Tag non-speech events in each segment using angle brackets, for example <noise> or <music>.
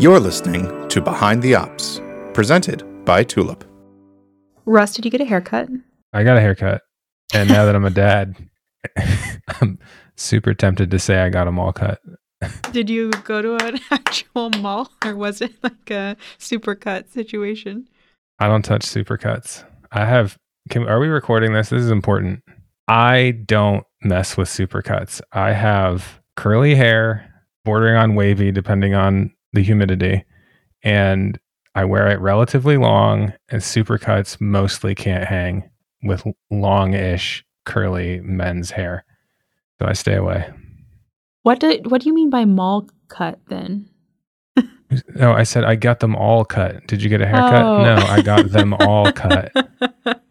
You're listening to Behind the Ops, presented by Tulip. Russ, did you get a haircut? I got a haircut. And now that I'm a <laughs> dad, <laughs> I'm super tempted to say I got them all cut. Did you go to an <laughs> actual mall or was it like a supercut situation? I don't touch supercuts. I have can, are we recording this? This is important. I don't mess with supercuts. I have curly hair, bordering on wavy, depending on the humidity, and I wear it relatively long. And supercuts mostly can't hang with long-ish curly men's hair, so I stay away. What do What do you mean by mall cut then? No, <laughs> oh, I said I got them all cut. Did you get a haircut? Oh. No, I got them all cut. <laughs>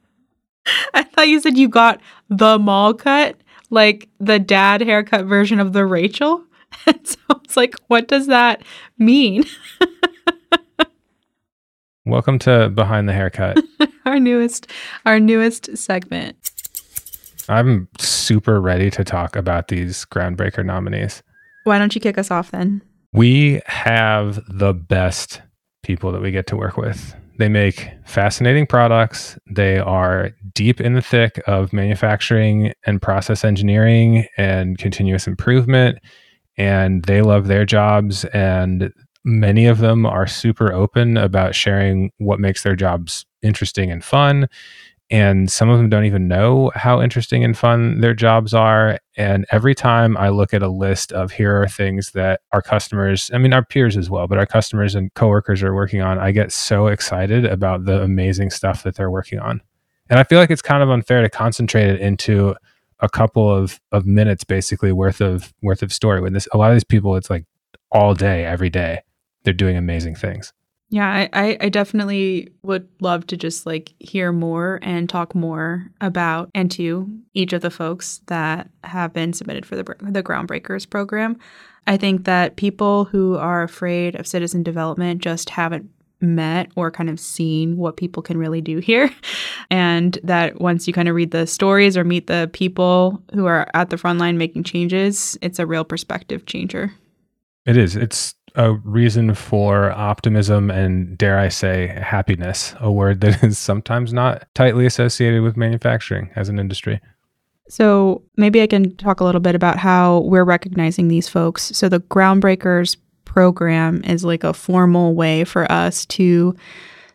I thought you said you got the mall cut, like the dad haircut version of the Rachel. <laughs> And so it's like, what does that mean? <laughs> Welcome to Behind the Haircut. <laughs> our newest, our newest segment. I'm super ready to talk about these groundbreaker nominees. Why don't you kick us off then? We have the best people that we get to work with. They make fascinating products. They are deep in the thick of manufacturing and process engineering and continuous improvement. And they love their jobs. And many of them are super open about sharing what makes their jobs interesting and fun. And some of them don't even know how interesting and fun their jobs are. And every time I look at a list of here are things that our customers, I mean, our peers as well, but our customers and coworkers are working on, I get so excited about the amazing stuff that they're working on. And I feel like it's kind of unfair to concentrate it into a couple of, of minutes basically worth of worth of story when this a lot of these people it's like all day every day they're doing amazing things Yeah, I, I, definitely would love to just like hear more and talk more about and to each of the folks that have been submitted for the the Groundbreakers program. I think that people who are afraid of citizen development just haven't met or kind of seen what people can really do here. <laughs> And that once you kind of read the stories or meet the people who are at the front line making changes, it's a real perspective changer. it is it's a reason for optimism and dare i say happiness a word that <laughs> is sometimes not tightly associated with manufacturing as an industry So maybe I can talk a little bit about how we're recognizing these folks. So the Groundbreakers program is like a formal way for us to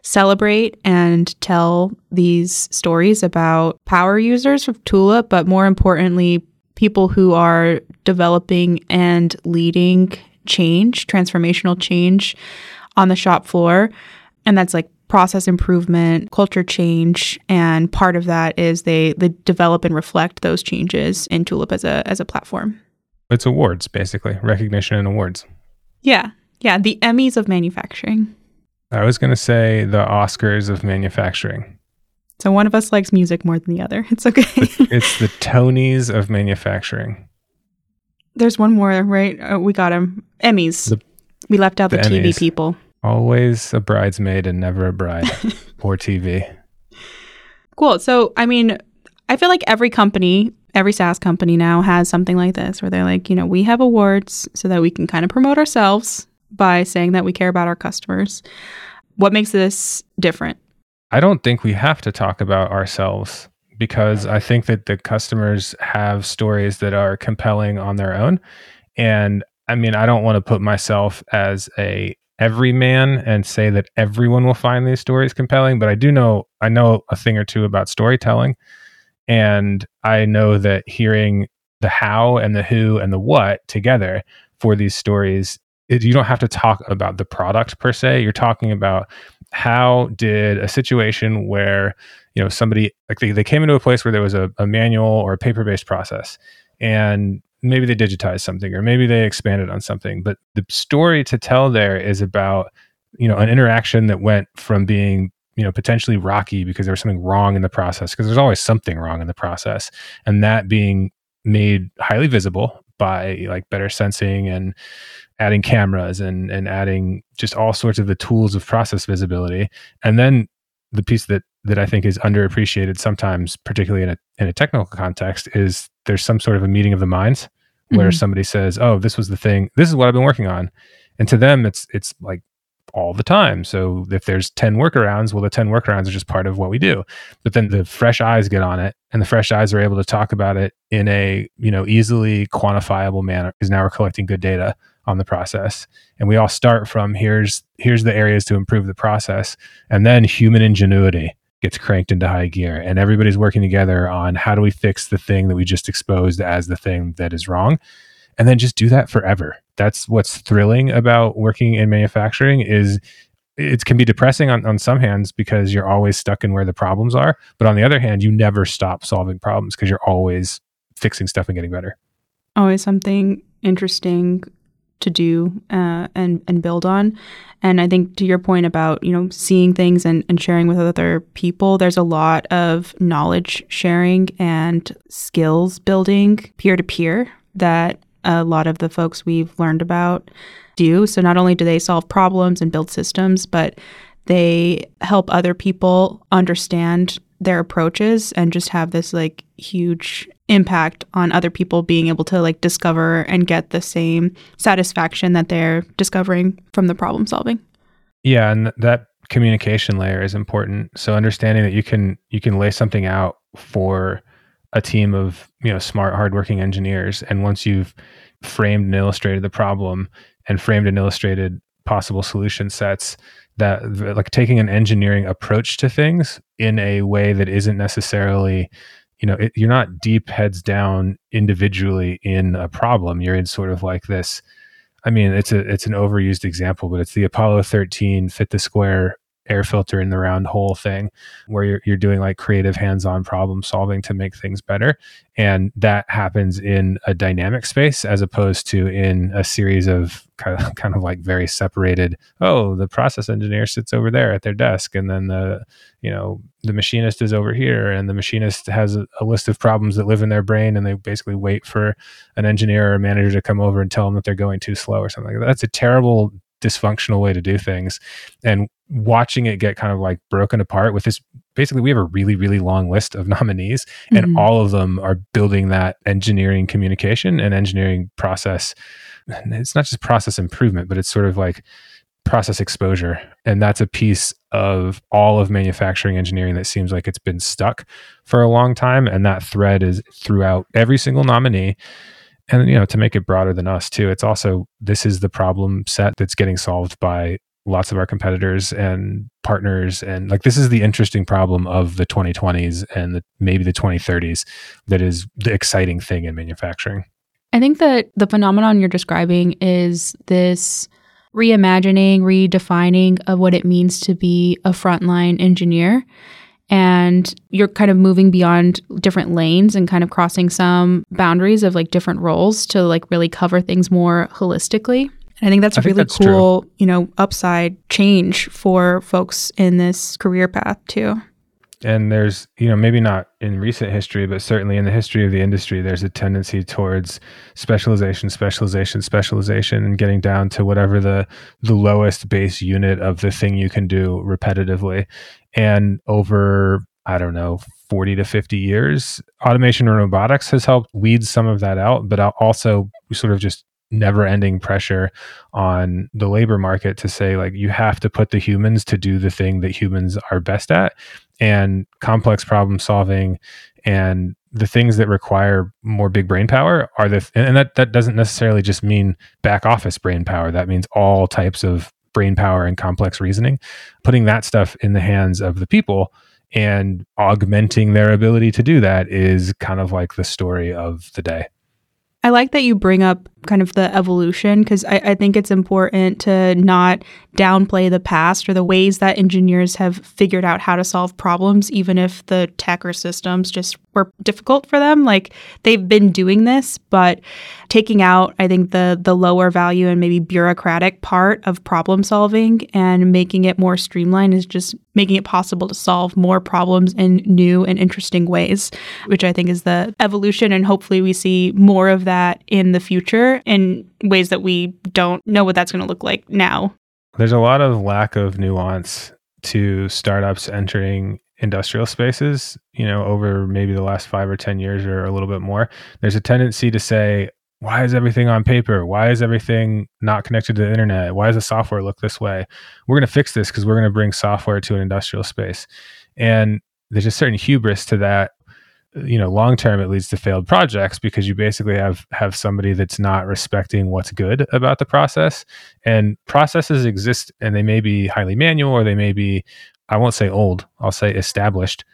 celebrate and tell these stories about power users of Tulip, but more importantly, people who are developing and leading change, transformational change on the shop floor. And that's like process improvement, culture change, and part of that is they, they develop and reflect those changes in Tulip as a as a platform. it's awards basically recognition and awards Yeah. Yeah. The Emmys of manufacturing. i was going to say the oscars of manufacturing So one of us likes music more than the other. <laughs> It's okay. it's the tonys of manufacturing There's one more, right? Uh, we got him. Emmys. The- we left out the, the TV Emmys. people. always a bridesmaid and never a bride <laughs> or tv Cool. So, I mean, I feel like every company, every SaaS company now has something like this where they're like, you know, we have awards so that we can kind of promote ourselves by saying that we care about our customers. What makes this different? I don't think we have to talk about ourselves because I think that the customers have stories that are compelling on their own. And I mean, I don't want to put myself as a everyman and say that everyone will find these stories compelling, but I do know I know a thing or two about storytelling. And I know that hearing the how and the who and the what together for these stories, it, you don't have to talk about the product per se. You're talking about how did a situation where you know somebody like they, they came into a place where there was a, a manual or a paper-based process and maybe they digitized something or maybe they expanded on something but the story to tell there is about you know an interaction that went from being you know potentially rocky because there was something wrong in the process because there's always something wrong in the process. And that being made highly visible by like better sensing and adding cameras and and adding just all sorts of the tools of process visibility. And then the piece that that I think is underappreciated sometimes particularly in a in a technical context is there's some sort of a meeting of the minds where Mhm. somebody says oh this was the thing this is what I've been working on. And to them, it's it's like all the time. So if there's 10 workarounds, well, the 10 workarounds are just part of what we do. But then the fresh eyes get on it and the fresh eyes are able to talk about it in a, you know, easily quantifiable manner because now we're collecting good data on the process. And we all start from here's here's the areas to improve the process. And then human ingenuity gets cranked into high gear and everybody's working together on how do we fix the thing that we just exposed as the thing that is wrong and then just do that forever that's what's thrilling about working in manufacturing is it can be depressing on, on some hands because you're always stuck in where the problems are but on the other hand you never stop solving problems because you're always fixing stuff and getting better always something interesting to do uh, and and build on. And I think to your point about you know seeing things and, and sharing with other people, there's a lot of knowledge sharing and skills building peer to peer that a lot of the folks we've learned about do. So not only do they solve problems and build systems, but they help other people understand their approaches and just have this like huge impact on other people being able to like discover and get the same satisfaction that they're discovering from the problem solving. Yeah, and that communication layer is important. So understanding that you can you can lay something out for a team of, you know, smart hardworking engineers. And once you've framed and illustrated the problem and framed and illustrated possible solution sets that like taking an engineering approach to things in a way that isn't necessarily you know it, you're not deep heads down individually in a problem. You're in sort of like this i mean it's a it's an overused example but it's the apollo 13 fit the square air filter in the round hole thing where you're, you're doing like creative hands-on problem solving to make things better. And that happens in a dynamic space as opposed to in a series of kind of, <laughs> kind of like very separated oh the process engineer sits over there at their desk and then the you know the machinist is over here and the machinist has a, a list of problems that live in their brain and they basically wait for an engineer or a manager to come over and tell them that they're going too slow or something like that. That's a terrible dysfunctional way to do things. And watching it get kind of like broken apart with this basically we have a really really long list of <laughs> nominees and mm-hmm. all of them are building that engineering communication and engineering process. It's not just process improvement but it's sort of like process exposure. And that's a piece of all of manufacturing engineering that seems like it's been stuck for a long time. And that thread is throughout every single nominee and you know to make it broader than us too it's also this is the problem set that's getting solved by lots of our competitors and partners and like this is the interesting problem of the 2020s and the, maybe the 2030s that is the exciting thing in manufacturing. I think that the phenomenon you're describing is this reimagining redefining of what it means to be a frontline engineer and you're kind of moving beyond different lanes and kind of crossing some boundaries of like different roles to like really cover things more holistically. And I think that's a really that's cool, true. you know, upside change for folks in this career path too. And there's, you know, maybe not in recent history, but certainly in the history of the industry, there's a tendency towards specialization, specialization, specialization, and getting down to whatever the the lowest base unit of the thing you can do repetitively. And over, I don't know, 40 to 50 years, automation and robotics has helped weed some of that out, but also sort of just never ending pressure on the labor market to say like you have to put the humans to do the thing that humans are best at and complex problem solving and the things that require more big brain power are the and that that doesn't necessarily just mean back office brain power. That means all types of brain power and complex reasoning, putting that stuff in the hands of the people and augmenting their ability to do that is kind of like the story of the day. I like that you bring up kind of the evolution because I, I, think it's important to not downplay the past or the ways that engineers have figured out how to solve problems, even if the tech or systems just were difficult for them. Like they've been doing this, but taking out, I think, the the lower value and maybe bureaucratic part of problem solving and making it more streamlined is just making it possible to solve more problems in new and interesting ways, which I think is the evolution. And hopefully we see more of that in the future in ways that we don't know what that's going to look like now. There's a lot of lack of nuance to startups entering industrial spaces, you know, over maybe the last five or 10 years or a little bit more. There's a tendency to say, why is everything on paper? Why is everything not connected to the internet? Why does the software look this way? We're going to fix this because we're going to bring software to an industrial space. And there's a certain hubris to that you know long term it leads to failed projects because you basically have have somebody that's not respecting what's good about the process. And processes exist and they may be highly manual or they may be i won't say old i'll say established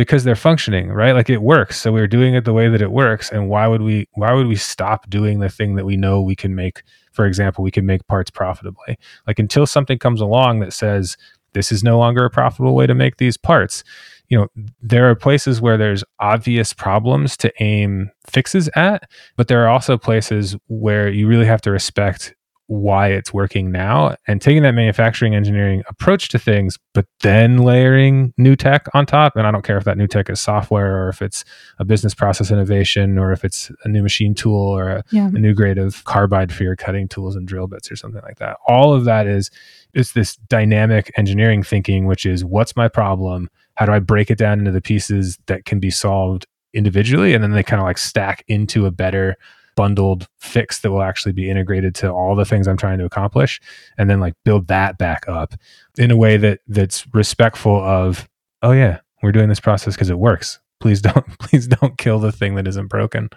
because they're functioning right? Like it works. So we're doing it the way that it works. And why would we why would we stop doing the thing that we know we can make? For example we can make parts profitably. Like until something comes along that says this is no longer a profitable way to make these parts. You know there are places where there's obvious problems to aim fixes at but there are also places where you really have to respect why it's working now and taking that manufacturing engineering approach to things but then layering new tech on top and i don't care if that new tech is software or if it's a business process innovation or if it's a new machine tool or a, yeah. a new grade of carbide for your cutting tools and drill bits or something like that all of that is it's this dynamic engineering thinking which is what's my problem how do I break it down into the pieces that can be solved individually? And then they kind of like stack into a better bundled fix that will actually be integrated to all the things I'm trying to accomplish. And then like build that back up in a way that that's respectful of, oh yeah, we're doing this process because it works. Please <laughs> don't, please don't kill the thing that isn't broken.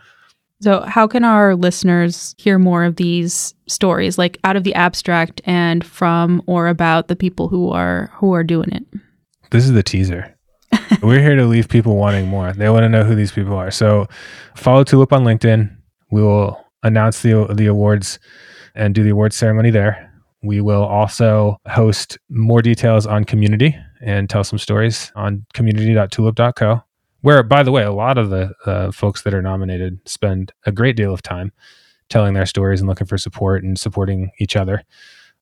So, how can our listeners hear more of these stories, like out of the abstract and from or about the people who are who are doing it? This is the teaser. <laughs> We're here to leave people wanting more. They want to know who these people are. So follow Tulip on LinkedIn. We will announce the the awards and do the awards ceremony there. We will also host more details on community and tell some stories on community.tulip.co, where, by the way, a lot of the uh, folks that are nominated spend a great deal of time telling their stories and looking for support and supporting each other.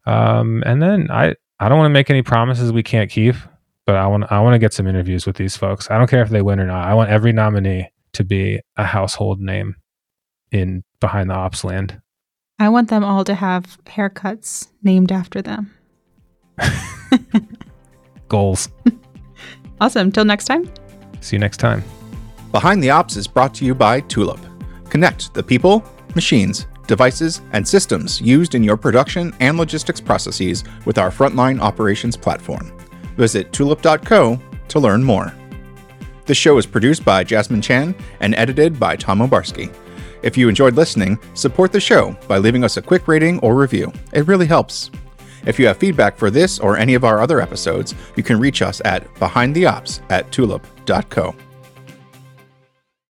Um, and then I, I don't want to make any promises we can't keep but I want I want to get some interviews with these folks. I don't care if they win or not. I want every nominee to be a household name in behind the ops land. I want them all to have haircuts named after them. <laughs> Goals. <laughs> awesome. Till next time. See you next time. Behind the Ops is brought to you by Tulip. Connect the people, machines, devices, and systems used in your production and logistics processes with our frontline operations platform. Visit tulip.co to learn more. The show is produced by Jasmine Chan and edited by Tom Obarski. If you enjoyed listening, support the show by leaving us a quick rating or review. It really helps. If you have feedback for this or any of our other episodes, you can reach us at behindtheops at tulip.co.